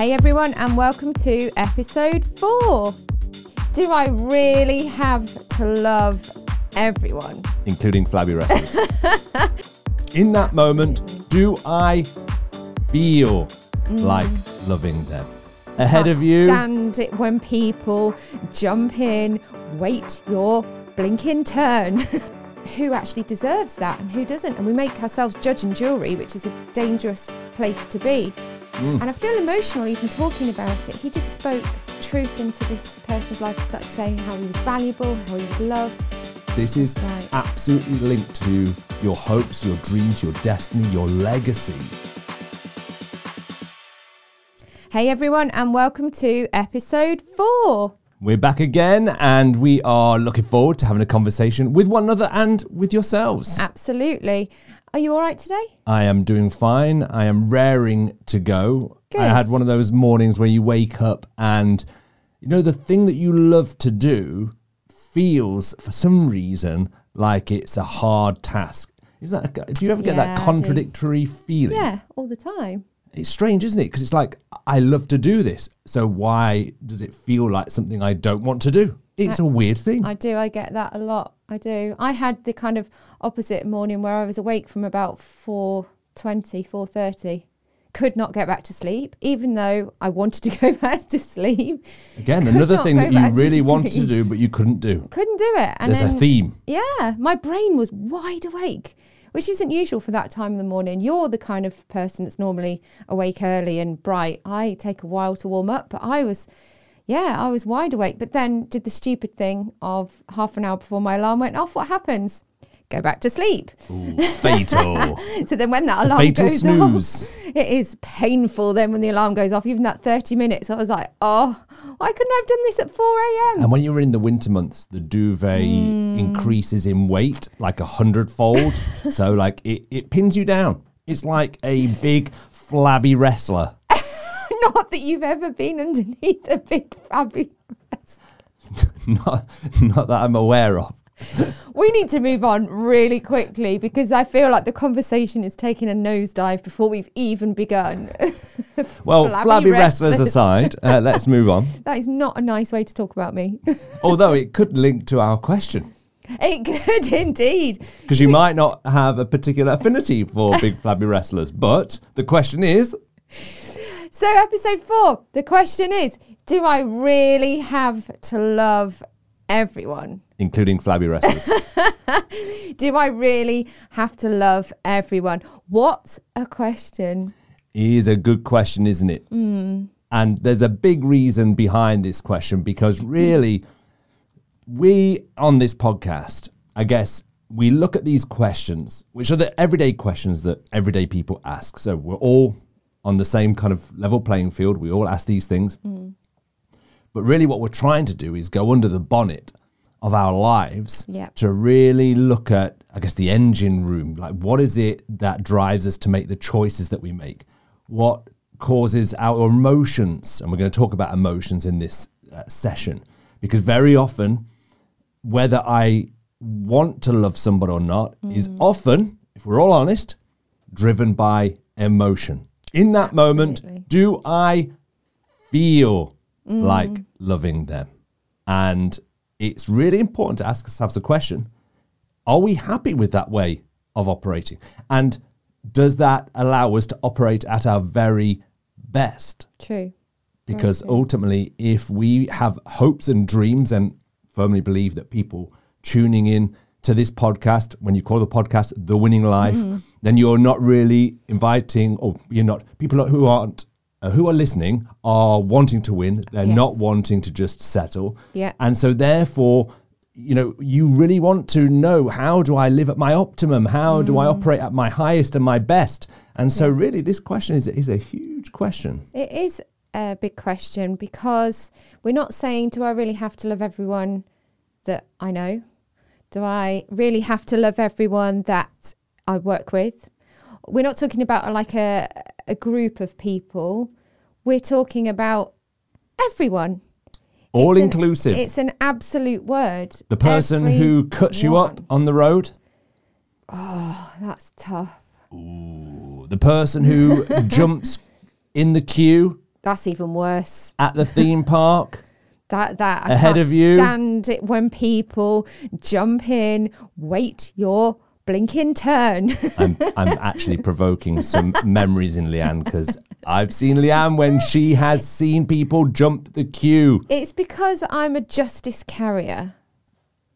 Hey everyone, and welcome to episode four. Do I really have to love everyone? including flabby wrestlers. In that moment, do I feel mm. like loving them? Ahead Can't of you, Stand it when people jump in, wait your blinking turn. who actually deserves that and who doesn't? And we make ourselves judge and jury, which is a dangerous place to be. Mm. And I feel emotional even talking about it. He just spoke truth into this person's life, saying how he was valuable, how he was loved. this is Right. absolutely linked to your hopes, your dreams, your destiny, your legacy. Hey everyone, and welcome to episode four. We're back again, and we are looking forward to having a conversation with one another and with yourselves. Absolutely. Are you all right today? I am doing fine. I am raring to go. Good. I had one of those mornings where you wake up and you know the thing that you love to do feels for some reason like it's a hard task. Is that do you ever get Yeah, that contradictory feeling? Yeah, all the time. It's strange, isn't it? Because it's like I love to do this. So why does it feel like something I don't want to do? It's uh, a weird thing. I do. I get that a lot. I do. I had the kind of opposite morning where I was awake from about 4.20, 4.30. Could not get back to sleep, even though I wanted to go back to sleep. Again, could another thing that you back to really wanted to do but you couldn't do. Couldn't do it. And There's then, a theme. Yeah, my brain was wide awake, which isn't usual for that time of the morning. You're the kind of person that's normally awake early and bright. I take a while to warm up, but I was, yeah, I was wide awake. But then did the stupid thing of half an hour before my alarm went off. What happens? Go back to sleep. Ooh, fatal. So then when that alarm fatal goes snooze. off, it is painful. Then when the alarm goes off, even that 30 minutes, I was like, oh, why couldn't I have done this at 4 a.m.? And when you're in the winter months, the duvet Mm. increases in weight like a hundredfold. so like it, it pins you down. It's like a big flabby wrestler. Not that you've ever been underneath a big flabby not not that I'm aware of. We need to move on really quickly because I feel like the conversation is taking a nosedive before we've even begun. Well, Flabby flabby, wrestlers, wrestlers. aside, uh, let's move on. that is not a nice way to talk about me. Although it could link to our question. it could indeed. Because you might not have a particular affinity for big flabby wrestlers. But the question is So, episode four, the question is Do I really have to love everyone? including flabby wrestlers. Do I really have to love everyone? What a question. is a good question, isn't it? Hmm. And there's a big reason behind this question because really, we on this podcast, I guess, we look at these questions, which are the everyday questions that everyday people ask. So we're all on the same kind of level playing field. We all ask these things. But really, what we're trying to do is go under the bonnet of our lives Yep. to really look at, I guess, the engine room. Like, what is it that drives us to make the choices that we make? What causes our emotions? And we're going to talk about emotions in this uh, session because very often, whether I want to love somebody or not is often, if we're all honest, driven by emotion. In that moment, do I feel like loving them? And it's really important to ask ourselves a question Are we happy with that way of operating? And does that allow us to operate at our very best? True. Because ultimately, if we have hopes and dreams and firmly believe that people tuning in to this podcast, when you call the podcast The Winning Life, then you're not really inviting, or you're not, people who aren't, uh, who are listening are wanting to win. They're not wanting to just settle. Yeah. And so, therefore, you know, you really want to know how do I live at my optimum? How do I operate at my highest and my best? And so, really, this question is, is a huge question. It is a big question because we're not saying, do I really have to love everyone that I know? Do I really have to love everyone that I work with? We're not talking about like a, a group of people. We're talking about everyone. All It's an- inclusive. It's an absolute word. the person who cuts you up on the road, Oh, that's tough. Ooh, the person who jumps in the queue That's even worse. At the theme park, That that I Ahead of you. Stand it when people jump in. Wait your blinking turn. I'm, I'm actually provoking some memories in Leanne because I've seen Leanne when she has seen people jump the queue. it's because I'm a justice carrier.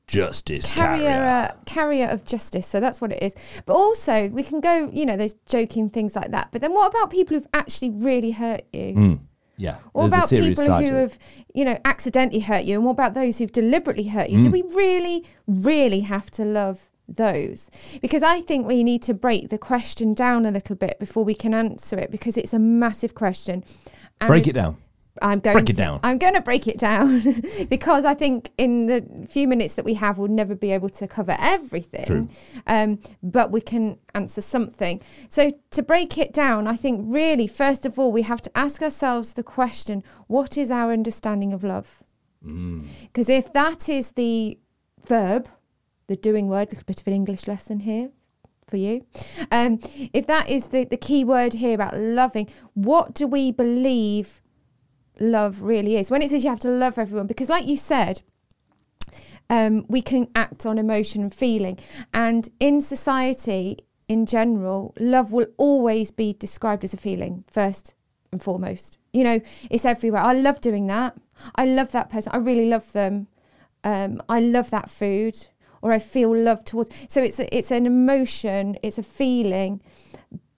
Justice carrier carrier. uh, carrier of justice so that's what it is but also we can go you know there's joking things like that but then what about people who've actually really hurt you Mm, yeah, what about people who have you know accidentally hurt you and what about those who've deliberately hurt you do Mm. we really really have to love those because i think we need to break the question down a little bit before we can answer it because it's a massive question and Break it down. I'm going Break to, down. I'm going to break it down because I think in the few minutes that we have, we'll never be able to cover everything. True. Um, but we can answer something. So to break it down, I think really, first of all, we have to ask ourselves the question: What is our understanding of love? Mm. Because if that is the verb, the doing word, a little bit of an English lesson here for you. Um, if that is the, the key word here about loving, what do we believe love really is? When it says you have to love everyone, because like you said, um, we can act on emotion and feeling. And in society in general, love will always be described as a feeling first and foremost. You know, it's everywhere. I love doing that. I love that person. I really love them. Um, I love that food, or I feel love towards. So it's a, it's an emotion. It's a feeling,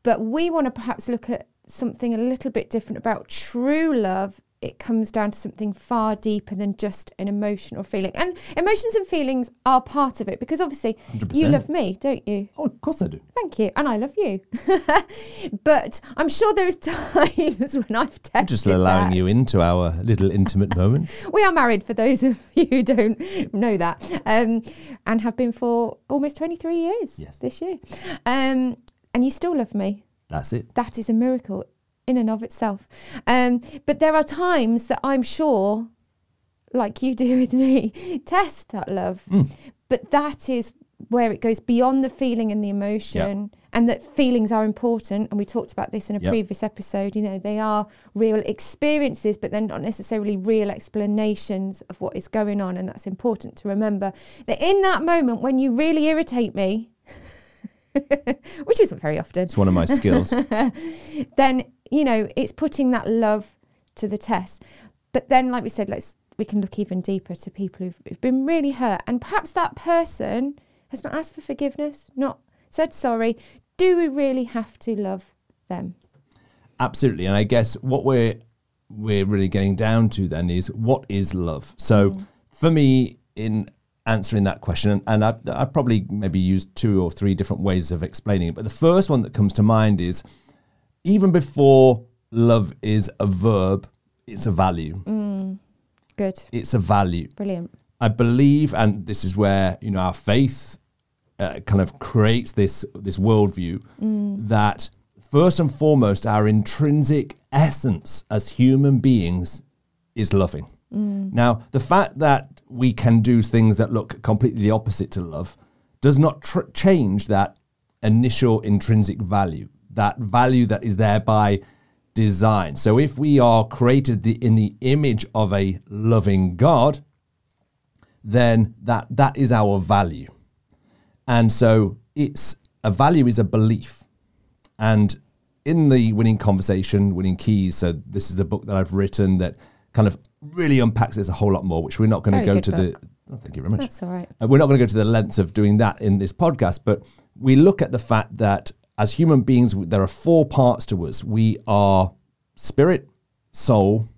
but we want to perhaps look at something a little bit different about true love. It comes down to something far deeper than just an emotional feeling. And emotions and feelings are part of it because obviously you 100%. love me, don't you? Oh, of course I do. Thank you. And I love you. but I'm sure there's times when I've tested I'm just allowing that. you into our little intimate moment. We are married for those of you who don't know that, um, and have been for almost 23 years Yes. this year. Um, and you still love me. That's it. That is a miracle in and of itself. Um, but there are times that I'm sure, like you do with me, test that love. Mm. But that is where it goes beyond the feeling and the emotion, and that feelings are important. And we talked about this in a Yep. previous episode. You know, they are real experiences, but they're not necessarily real explanations of what is going on. And that's important to remember that in that moment when you really irritate me, which isn't very often, It's one of my skills. then you know it's putting that love to the test. But then, like we said, let's we can look even deeper to people who've, who've been really hurt, and perhaps that person has not asked for forgiveness, not said sorry. Do we really have to love them? Absolutely. And I guess what we're we're really getting down to then is what is love? So mm. for me, in answering that question, and I, I probably maybe used two or three different ways of explaining it, but the first one that comes to mind is even before love is a verb, it's a value. Mm, good, It's a value. brilliant. I believe, and this is where you know our faith uh, kind of creates this this worldview mm. that first and foremost our intrinsic essence as human beings is loving. Mm. Now, the fact that we can do things that look completely the opposite to love does not tr- change that initial intrinsic value, that value that is there by design. So, if we are created the, in the image of a loving God, then that that is our value. And so it's a value is a belief. And in the winning conversation, winning keys, so this is the book that I've written that kind of really unpacks this a whole lot more, which we're not going to go to book. the oh, thank you very much. That's all right. Uh, we're not going to go to the lengths of doing that in this podcast, but we look at the fact that as human beings, there are four parts to us. We are spirit, soul,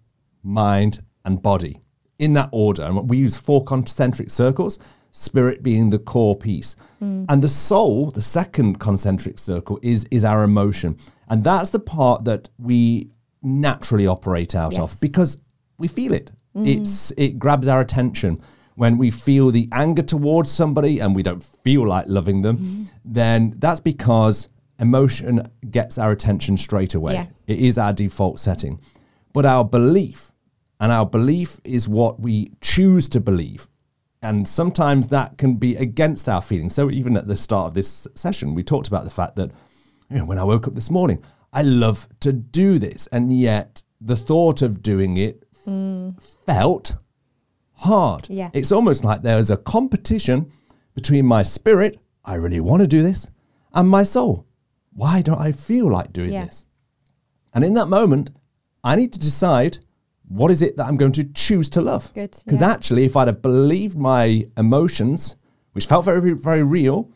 mind, and body in that order. And we use four concentric circles, spirit being the core piece. Hmm. And the soul, the second concentric circle, is, is our emotion. And that's the part that we naturally operate out Yes. of because we feel it. Mm-hmm. It's it grabs our attention. When we feel the anger towards somebody and we don't feel like loving them, mm-hmm. then that's because emotion gets our attention straight away. Yeah. It is our default setting. But our belief, and our belief is what we choose to believe. And sometimes that can be against our feelings. So even at the start of this session, we talked about the fact that you know, when I woke up this morning, I love to do this. And yet the thought of doing it mm. felt hard. Yeah. It's almost like there is a competition between my spirit, I really want to do this, and my soul. Why don't I feel like doing Yeah. this? And in that moment, I need to decide what is it that I'm going to choose to love. Good, Because yeah. actually, if I'd have believed my emotions, which felt very, very real,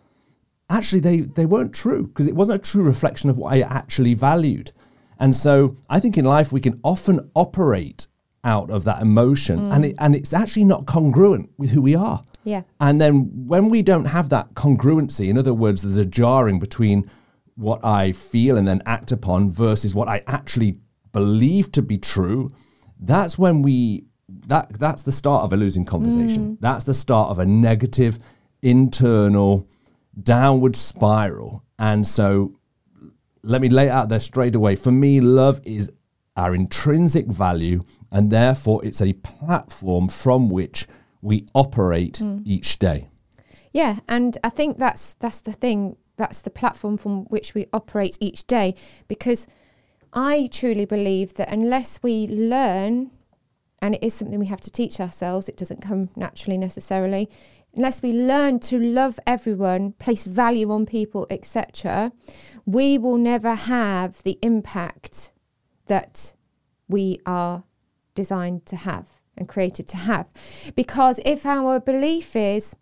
actually they, they weren't true because it wasn't a true reflection of what I actually valued. And so I think in life we can often operate out of that emotion mm. and, it, and it's actually not congruent with who we are. Yeah. And then when we don't have that congruency, in other words, there's a jarring between what I feel and then act upon versus what I actually believe to be true, that's when we that that's the start of a losing conversation. Mm. That's the start of a negative internal downward spiral. And so let me lay it out there straight away. For me, love is our intrinsic value, and therefore it's a platform from which we operate mm. each day. Yeah, and I think that's that's the thing. That's the platform from which we operate each day. Because I truly believe that unless we learn, and it is something we have to teach ourselves, it doesn't come naturally necessarily. Unless we learn to love everyone, place value on people, etc., we will never have the impact that we are designed to have and created to have. Because if our belief is,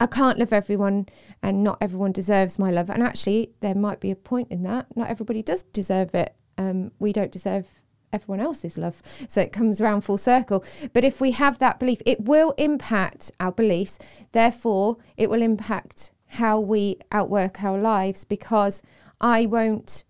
I can't love everyone and not everyone deserves my love, and actually, there might be a point in that. Not everybody does deserve it. Um, we don't deserve everyone else's love. So it comes around full circle. But if we have that belief, it will impact our beliefs. Therefore, it will impact how we outwork our lives because I won't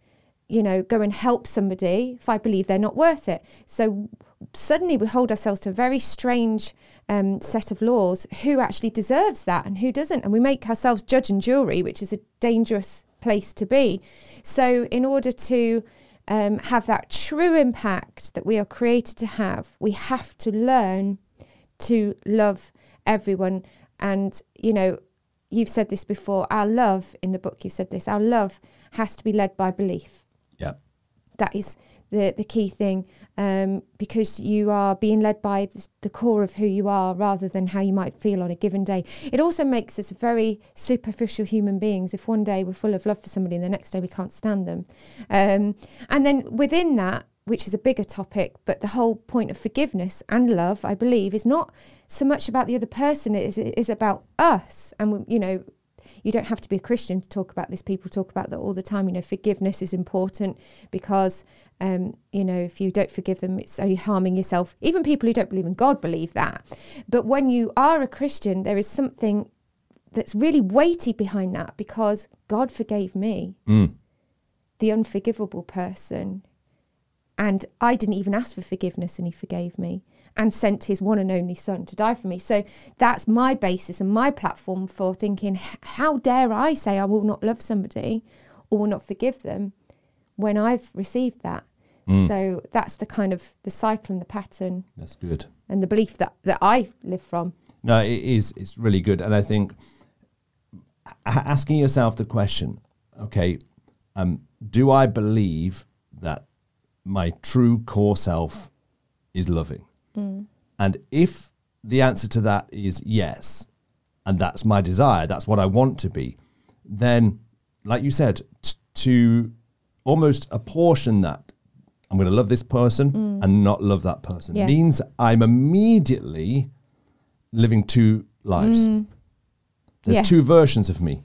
you know, go and help somebody if I believe they're not worth it. So suddenly we hold ourselves to a very strange um, set of laws who actually deserves that and who doesn't. And we make ourselves judge and jury, which is a dangerous place to be. So, in order to um, have that true impact that we are created to have, we have to learn to love everyone. And, you know, you've said this before our love in the book, you've said this, our love has to be led by belief Yeah. that is the the key thing um, because you are being led by the, core of who you are rather than how you might feel on a given day. It also makes us very superficial human beings. If one day we're full of love for somebody and the next day we can't stand them, um, and then within that. Which is a bigger topic, but the whole point of forgiveness and love, I believe, is not so much about the other person; it is, it is about us. And you know, you don't have to be a Christian to talk about this. People talk about that all the time. You know, forgiveness is important because, um, you know, if you don't forgive them, it's only harming yourself. Even people who don't believe in God believe that. But when you are a Christian, there is something that's really weighty behind that because God forgave me, Mm. the unforgivable person. And I didn't even ask for forgiveness, and He forgave me and sent His one and only Son to die for me. So that's my basis and my platform for thinking, how dare I say I will not love somebody or will not forgive them when I've received that? Mm. So that's the kind of the cycle and the pattern That's good. and the belief that, that I live from. No, it is. It's really good, and I think asking yourself the question, okay, um, do I believe that my true core self is loving? Mm. And if the answer to that is yes, and that's my desire, that's what I want to be, then, like you said, t- to almost apportion that, I'm going to love this person mm. and not love that person, Yeah. means I'm immediately living two lives. Mm. There's Yeah. two versions of me.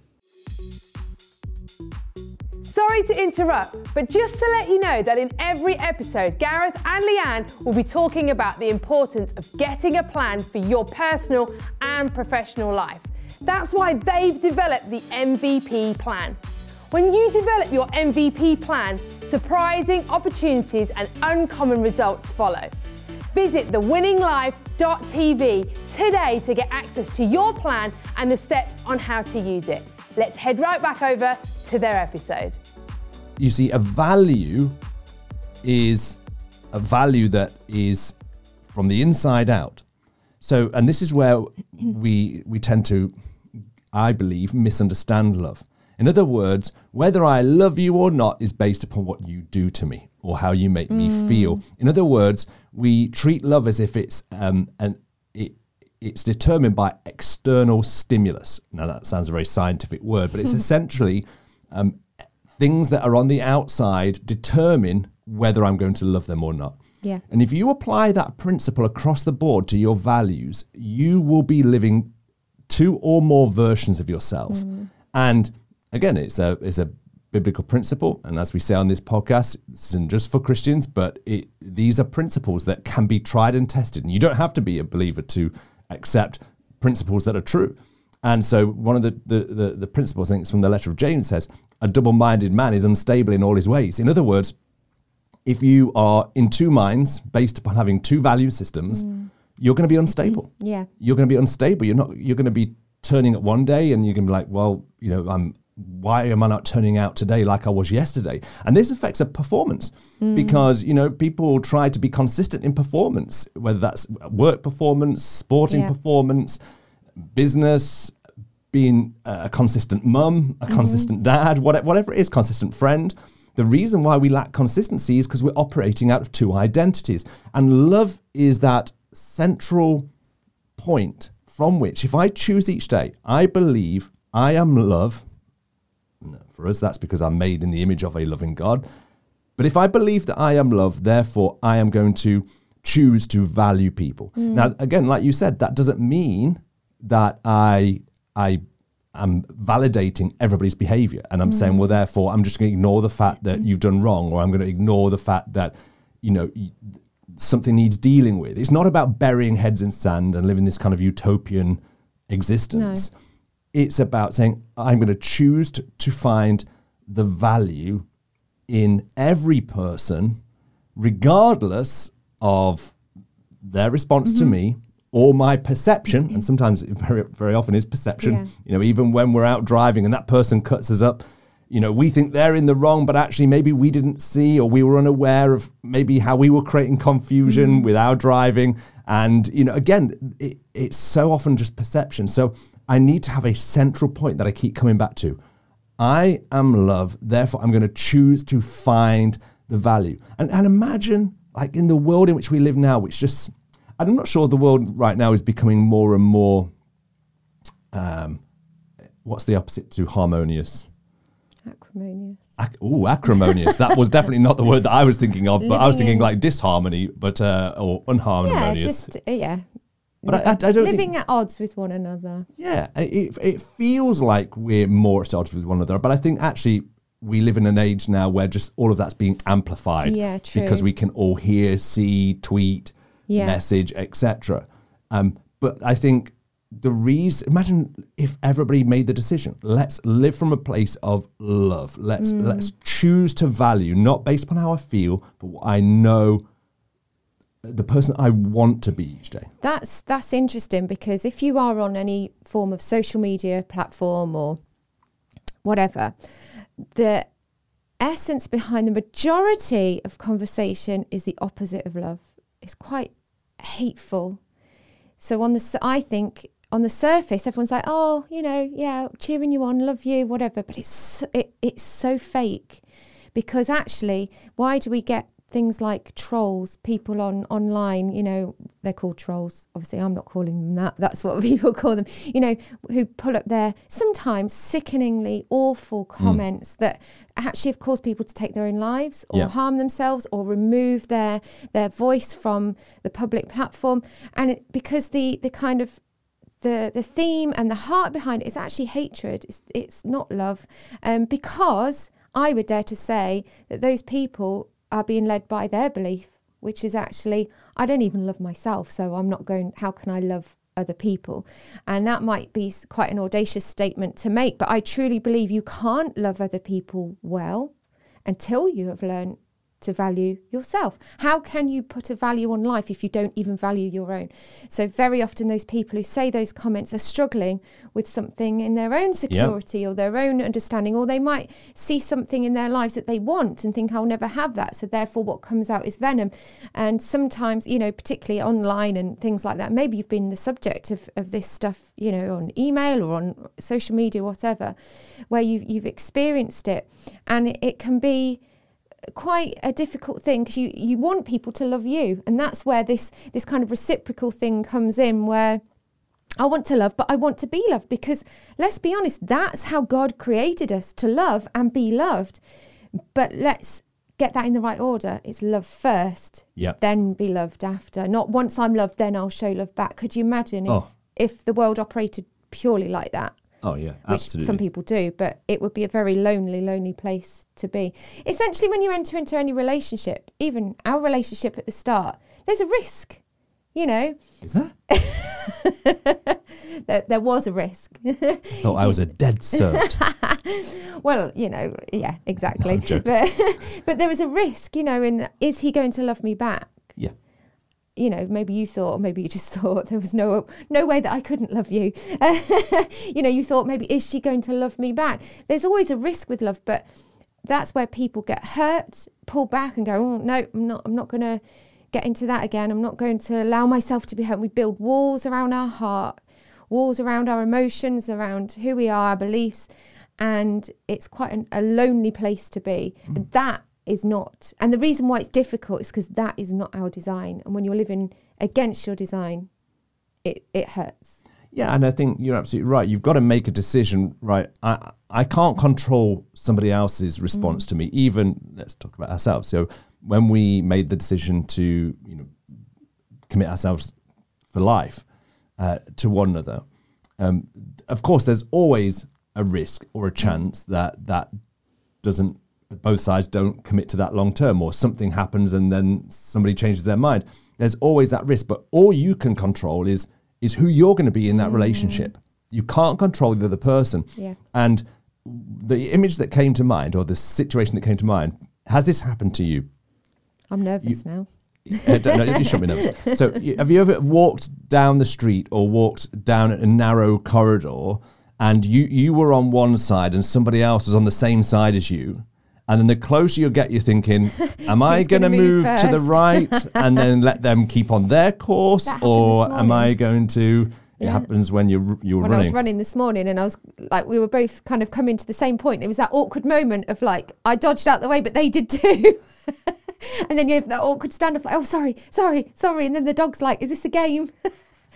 Sorry to interrupt, but just to let you know that in every episode, Gareth and Leanne will be talking about the importance of getting a plan for your personal and professional life. That's why they've developed the MVP plan. When you develop your MVP plan, surprising opportunities and uncommon results follow. Visit thewinninglife.tv today to get access to your plan and the steps on how to use it. Let's head right back over to their episode. You see, a value is a value that is from the inside out. So, and this is where we we tend to, I believe, misunderstand love. In other words, whether I love you or not is based upon what you do to me or how you make me feel. In other words, we treat love as if it's um, an it, it's determined by external stimulus. Now that sounds a very scientific word, but it's essentially um, things that are on the outside determine whether I'm going to love them or not. Yeah. And if you apply that principle across the board to your values, you will be living two or more versions of yourself. Mm. And again, it's a it's a biblical principle, and as we say on this podcast, this isn't just for Christians, but it, these are principles that can be tried and tested. And you don't have to be a believer to accept principles that are true. And so, one of the the, the, the principles, I think, it's from the letter of James, says, "A double-minded man is unstable in all his ways." In other words, if you are in two minds based upon having two value systems, mm. you're going to be unstable. Mm, yeah. You're going to be unstable. You're not. You're going to be turning up one day, and you're going to be like, well, you know, I'm. Why am I not turning out today like I was yesterday? And this affects a performance mm. because you know people try to be consistent in performance, whether that's work performance, sporting Yeah. performance, business, being a consistent mum, a mm-hmm. consistent dad, whatever, whatever it is, consistent friend. The reason why we lack consistency is because we're operating out of two identities. And love is that central point from which, if I choose each day, I believe I am love. For us, that's because I'm made in the image of a loving God. But if I believe that I am love, therefore I am going to choose to value people. Mm. Now, again, like you said, that doesn't mean that I I am validating everybody's behavior and I'm saying, well, therefore I'm just going to ignore the fact that you've done wrong, or I'm going to ignore the fact that you know something needs dealing with. It's not about burying heads in sand and living this kind of utopian existence. It's about saying, I'm going to choose to, to find the value in every person, regardless of their response to mm-hmm. me or my perception. And sometimes it very, very often is perception. Yeah. You know, even when we're out driving and that person cuts us up, you know, we think they're in the wrong, but actually maybe we didn't see or we were unaware of maybe how we were creating confusion mm. with our driving. And, you know, again, it, it's so often just perception. So I need to have a central point that I keep coming back to. I am love, therefore I'm going to choose to find the value. And, and imagine, like in the world in which we live now, which just, I'm not sure the world right now is becoming more and more, um, what's the opposite to harmonious? Acrimonious. Ac- Ooh, acrimonious. that was definitely not the word that I was thinking of, but I was thinking like disharmony, but uh, or Yeah, unharmonious. just uh, yeah. But I- I- I don't think- living at odds with one another. Yeah, it, it feels like we're more at odds with one another, but I think actually we live in an age now where just all of that's being amplified. Yeah, true. Because we can all hear, see, tweet, Yeah. message, etc. Um, but I think the reason, imagine if everybody made the decision. Let's live from a place of love. Let's Mm. let's choose to value, not based upon how I feel, but what I know the person I want to be each day. That's that's interesting because if you are on any form of social media platform or whatever, the essence behind the majority of conversation is the opposite of love. It's quite hateful. So on the I think on the surface everyone's like, "Oh, you know, yeah, cheering you on, love you, whatever," but it's it, it's so fake because actually, why do we get things like trolls, people on online, you know, they're called trolls. Obviously, I'm not calling them that. That's what people call them. You know, who pull up their sometimes sickeningly awful comments that actually have caused people to take their own lives or Yeah. harm themselves or remove their their voice from the public platform. And it, because the the kind of the the theme and the heart behind it is actually hatred. It's it's not love, um, because I would dare to say that those people are being led by their belief, which is actually I don't even love myself, so I'm not going. How can I love? Other people, and that might be quite an audacious statement to make, but I truly believe you can't love other people well until you have learned to value yourself. How can you put a value on life if you don't even value your own? So, very often, those people who say those comments are struggling with something in their own security or their own understanding, or they might see something in their lives that they want and think, I'll never have that. So, therefore, what comes out is venom. And sometimes, you know, particularly online and things like that, maybe you've been the subject of, of this stuff, you know, on email or on social media, whatever, where you've, you've experienced it. And it, it can be quite a difficult thing because you you want people to love you, and that's where this this kind of reciprocal thing comes in where. I want to love, but I want to be loved because let's be honest, that's how God created us to love and be loved. But let's get that in the right order. It's love first, Yep. then be loved after. Not once I'm loved, then I'll show love back. Could you imagine if, Oh. if the world operated purely like that? Oh yeah, Which absolutely. some people do, but it would be a very lonely, lonely place to be. Essentially, when you enter into any relationship, even our relationship at the start, there's a risk. You know, Is that? there, there was a risk. Thought I was a dead cert. well, you know, yeah, exactly. I'm but, but there was a risk, you know, in is he going to love me back? yeah. You know, maybe you thought, or maybe you just thought there was no no way that I couldn't love you. you know, you thought maybe is she going to love me back? There's always a risk with love, but that's where people get hurt, pull back, and go, oh no, I'm not, I'm not going to get into that again. I'm not going to allow myself to be hurt. We build walls around our heart, walls around our emotions, around who we are, our beliefs, and it's quite an, a lonely place to be. But that is not, and the reason why it's difficult is because that is not our design. And when you're living against your design, it it hurts. Yeah, and I think you're absolutely right. You've got to make a decision, right? I I can't control somebody else's response to me. Even let's talk about ourselves. So when we made the decision to, you know, commit ourselves for life uh, to one another, um, of course, there's always a risk or a chance that that doesn't both sides don't commit to that long term or something happens and then somebody changes their mind there's always that risk but all you can control is is who you're going to be in that relationship you can't control the other person Yeah. and the image that came to mind or the situation that came to mind has this happened to you I'm nervous now. uh, don't, no, you shouldn't be nervous. So, have you ever walked down the street or walked down a narrow corridor, and you you were on one side and somebody else was on the same side as you, and then the closer you get, you're thinking, "Am I going to move move to the right and then let them keep on their course, or am I going to?" It Yeah. happens when you're you're when I was running. running this morning and I was like, we were both kind of coming to the same point. It was that awkward moment of like, I dodged out the way, but they did too. and then you have that awkward stand up, like, oh, sorry, sorry, sorry. And then the dog's like, is this a game?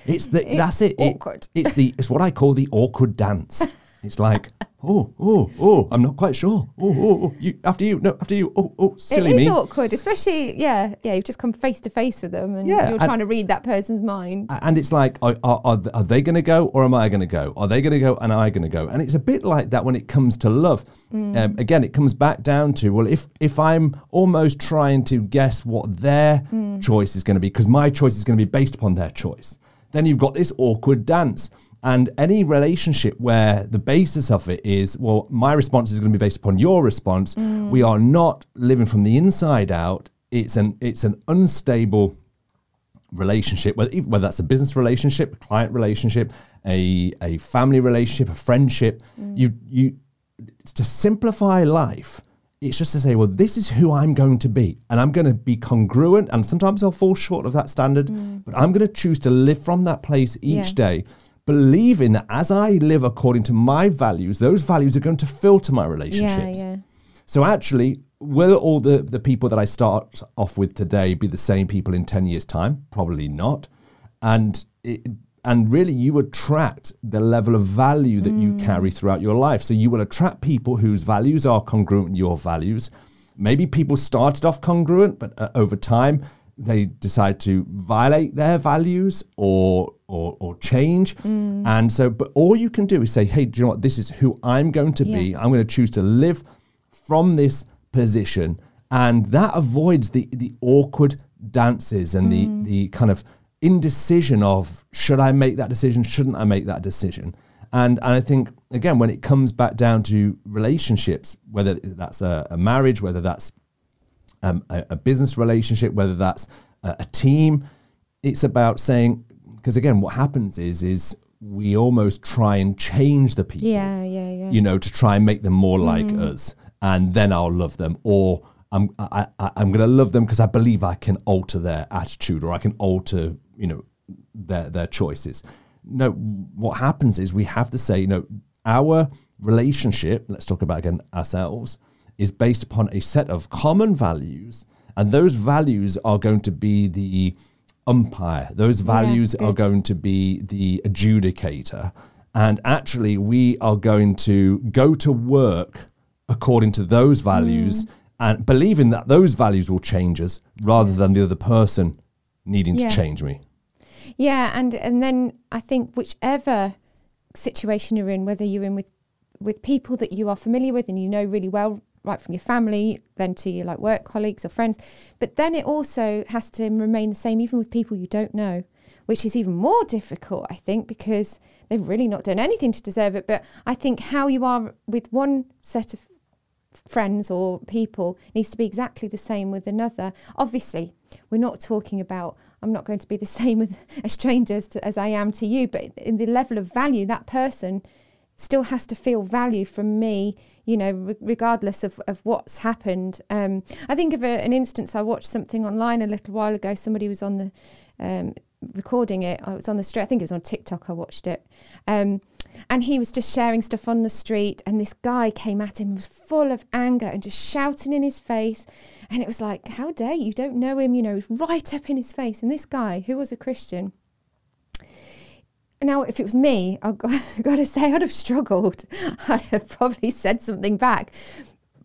It's the It's that's it. It- awkward. it's the it's what I call the awkward dance. It's like oh oh oh I'm not quite sure. Oh oh, oh you after you no after you oh oh silly me. it is me. awkward, especially, yeah, yeah, you've just come face to face with them and Yeah, you're trying to read that person's mind. And it's like, are, are, are are they going to go or am I going to go? Are they going to go and am I going to go? And it's a bit like that when it comes to love. Mm. Um, again, it comes back down to, well, if, if I'm almost trying to guess what their Mm. choice is going to be, because my choice is going to be based upon their choice, then you've got this awkward dance. And any relationship where the basis of it is, well, my response is going to be based upon your response, Mm. we are not living from the inside out. It's an it's an unstable relationship, whether, whether that's a business relationship, a client relationship, a, a family relationship, a friendship, you, you, to simplify life, it's just to say, well, this is who I'm going to be. And I'm going to be congruent. And sometimes I'll fall short of that standard, but I'm going to choose to live from that place each Yeah. day, believing that as I live according to my values, those values are going to filter my relationships. yeah. So actually, will all the, the people that I start off with today be the same people in 10 years' time? Probably not. And it, and really you attract the level of value that you carry throughout your life. So you will attract people whose values are congruent with your values. Maybe people started off congruent, but uh, over time they decide to violate their values or or, or change. Mm. And so, but all you can do is say, hey, do you know what? This is who I'm going to be. I'm going to choose to live from this position. And that avoids the, the awkward dances and the, mm. the kind of indecision of should I make that decision? Shouldn't I make that decision? And, and I think, again, when it comes back down to relationships, whether that's a, a marriage, whether that's um, a, a business relationship, whether that's a, a team, it's about saying, because again, what happens is, is we almost try and change the people Yeah, yeah, yeah. you know, to try and make them more like us, and then I'll love them, or I'm I, I, I'm going to love them because I believe I can alter their attitude, or I can alter, you know, their their choices. No, what happens is we have to say, you know, our relationship. Let's talk about again ourselves. Is based upon a set of common values, and those values are going to be the umpire. Those values are going to be the adjudicator. And actually, we are going to go to work according to those values Mm. and believing that those values will change us rather than the other person needing Yeah. to change me. Yeah, and and then I think whichever situation you're in, whether you're in with with people that you are familiar with and you know really well, right from your family, then to your like work colleagues or friends, but then it also has to remain the same even with people you don't know, which is even more difficult, I think, because they've really not done anything to deserve it. But I think how you are with one set of friends or people needs to be exactly the same with another. Obviously, we're not talking about I'm not going to be the same with a stranger as, to, as I am to you, but in the level of value, that person still has to feel value from me, you know, re- regardless of, of what's happened. Um, I think of a, an instance, I watched something online a little while ago. Somebody was on the um, recording it. I was on the street. I think it was on TikTok. I watched it. Um, and he was just sharing stuff on the street. And this guy came at him, was full of anger and just shouting in his face. And it was like, how dare you? Don't know him, you know, right up in his face. And this guy, who was a Christian, now, if it was me, I've got, got to say I'd have struggled. I'd have probably said something back.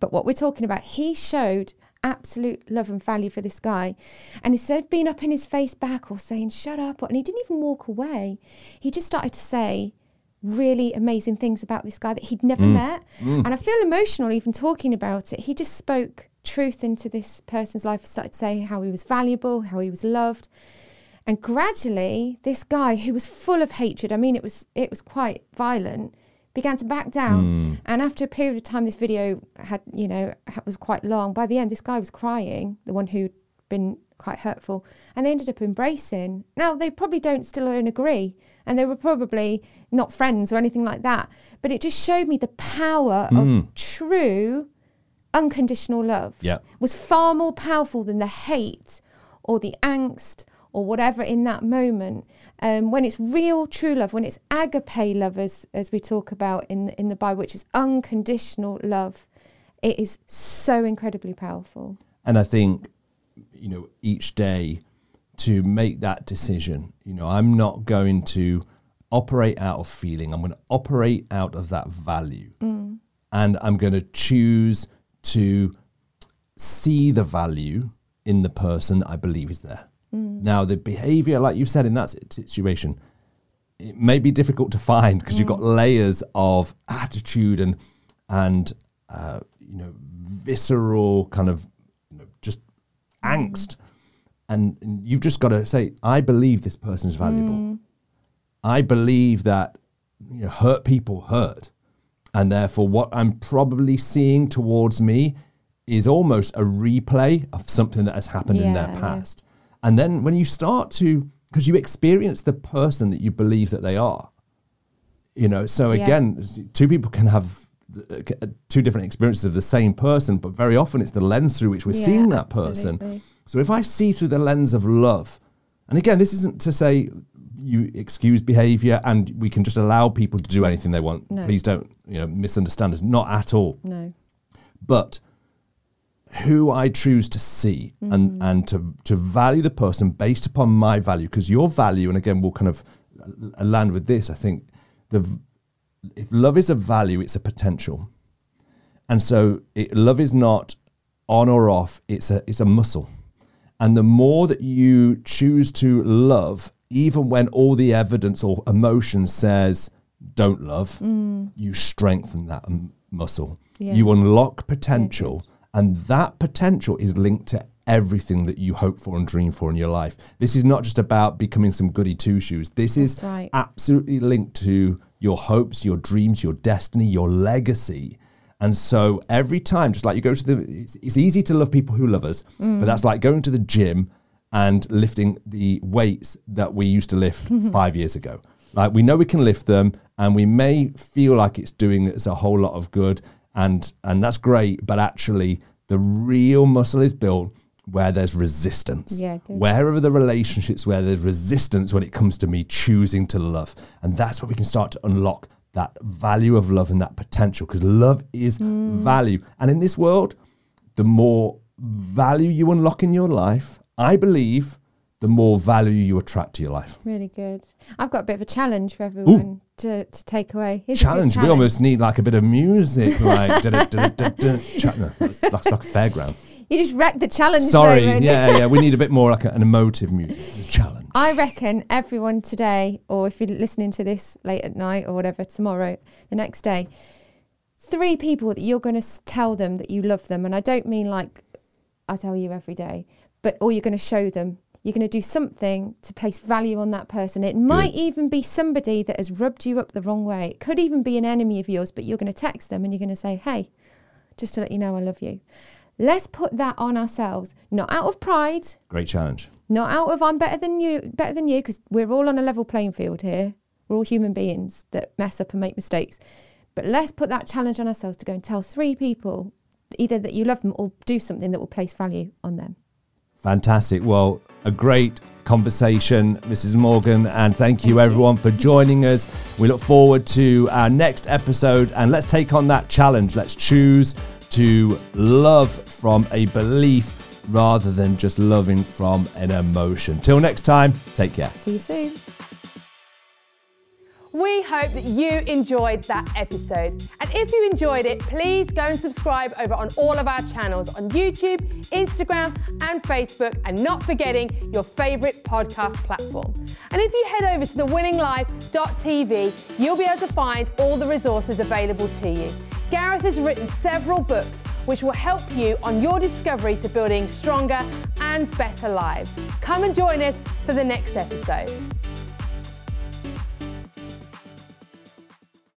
But what we're talking about, he showed absolute love and value for this guy. And instead of being up in his face back or saying, shut up, and he didn't even walk away, he just started to say really amazing things about this guy that he'd never mm. met. Mm. And I feel emotional even talking about it. He just spoke truth into this person's life, started saying how he was valuable, how he was loved. And gradually, this guy who was full of hatred, I mean, it was it was quite violent, began to back down. Hmm. And after a period of time, this video had, you know, was quite long. By the end, this guy was crying, the one who'd been quite hurtful, and they ended up embracing. Now they probably don't still don't agree, and they were probably not friends or anything like that. But it just showed me the power of hmm. true, unconditional love Yeah. was far more powerful than the hate or the angst or whatever in that moment. Um, when it's real, true love, when it's agape love, as, as we talk about in, in the Bible, which is unconditional love, it is so incredibly powerful. And I think, you know, each day to make that decision, you know, I'm not going to operate out of feeling, I'm going to operate out of that value. And I'm going to choose to see the value in the person that I believe is there. Mm. Now, the behavior, like you've said in that situation, it may be difficult to find because you've got mm. layers of attitude and and uh, you know visceral kind of you know, just angst, mm. and, and you've just got to say, I believe this person is valuable. I believe that you know hurt people hurt, and therefore what I'm probably seeing towards me is almost a replay of something that has happened in their past. yeah. And then when you start to, because you experience the person that you believe that they are, you know, so Yeah. again, two people can have uh, two different experiences of the same person, but very often it's the lens through which we're Yeah, seeing that person. So if I see through the lens of love, and again, this isn't to say you excuse behavior and we can just allow people to do anything they want. No. Please don't, you know, misunderstand us. Not at all No. but who I choose to see and mm. and to to value the person based upon my value because your value and again we'll kind of land with this I think the if love is a value it's a potential. And so it, love is not on or off it's a it's a muscle. And the more that you choose to love even when all the evidence or emotion says don't love mm. you strengthen that muscle. Yeah. you unlock potential and that potential is linked to everything that you hope for and dream for in your life. This is not just about becoming some goody two shoes. This is right. absolutely linked to your hopes your dreams your destiny your legacy. And so every time just like you go to the it's, it's easy to love people who love us mm. but that's like going to the gym and lifting the weights that we used to lift five years ago. Like we know we can lift them and we may feel like it's doing us a whole lot of good and and that's great but actually the real muscle is built where there's resistance Yeah, good. where are the relationships where there's resistance when it comes to me choosing to love and that's where we can start to unlock that value of love and that potential because love is mm. value. And in this world, the more value you unlock in your life, I believe the more value you attract to your life. Really good. I've got a bit of a challenge for everyone to, to take away. Here's a Challenge. We almost need like a bit of music, like da, da, da, da, da. Cha- no, that's, that's like a fairground. You just wrecked the challenge. Sorry, moment. yeah, yeah. We need a bit more like a, an emotive music challenge. I reckon everyone today, or if you're listening to this late at night or whatever, tomorrow, the next day, three people that you're going to tell them that you love them. And I don't mean like I tell you every day, but or you're going to show them. You're going to do something to place value on that person. It might even be somebody that has rubbed you up the wrong way. It could even be an enemy of yours, but you're going to text them and you're going to say, hey, just to let you know I love you. Let's put that on ourselves, not out of pride, Great challenge. not out of I'm better than you, better than you, because we're all on a level playing field here. We're all human beings that mess up and make mistakes. But let's put that challenge on ourselves to go and tell three people either that you love them or do something that will place value on them. Fantastic. Well, a great conversation, Mrs. Morgan, and thank you everyone for joining us. We look forward to our next episode and let's take on that challenge. Let's choose to love from a belief rather than just loving from an emotion. Till next time, take care. See you soon. We hope that you enjoyed that episode. And if you enjoyed it, please go and subscribe over on all of our channels on YouTube, Instagram, and Facebook, and not forgetting your favorite podcast platform. And if you head over to thewinninglife.tv, you'll be able to find all the resources available to you. Gareth has written several books which will help you on your discovery to building stronger and better lives. Come and join us for the next episode.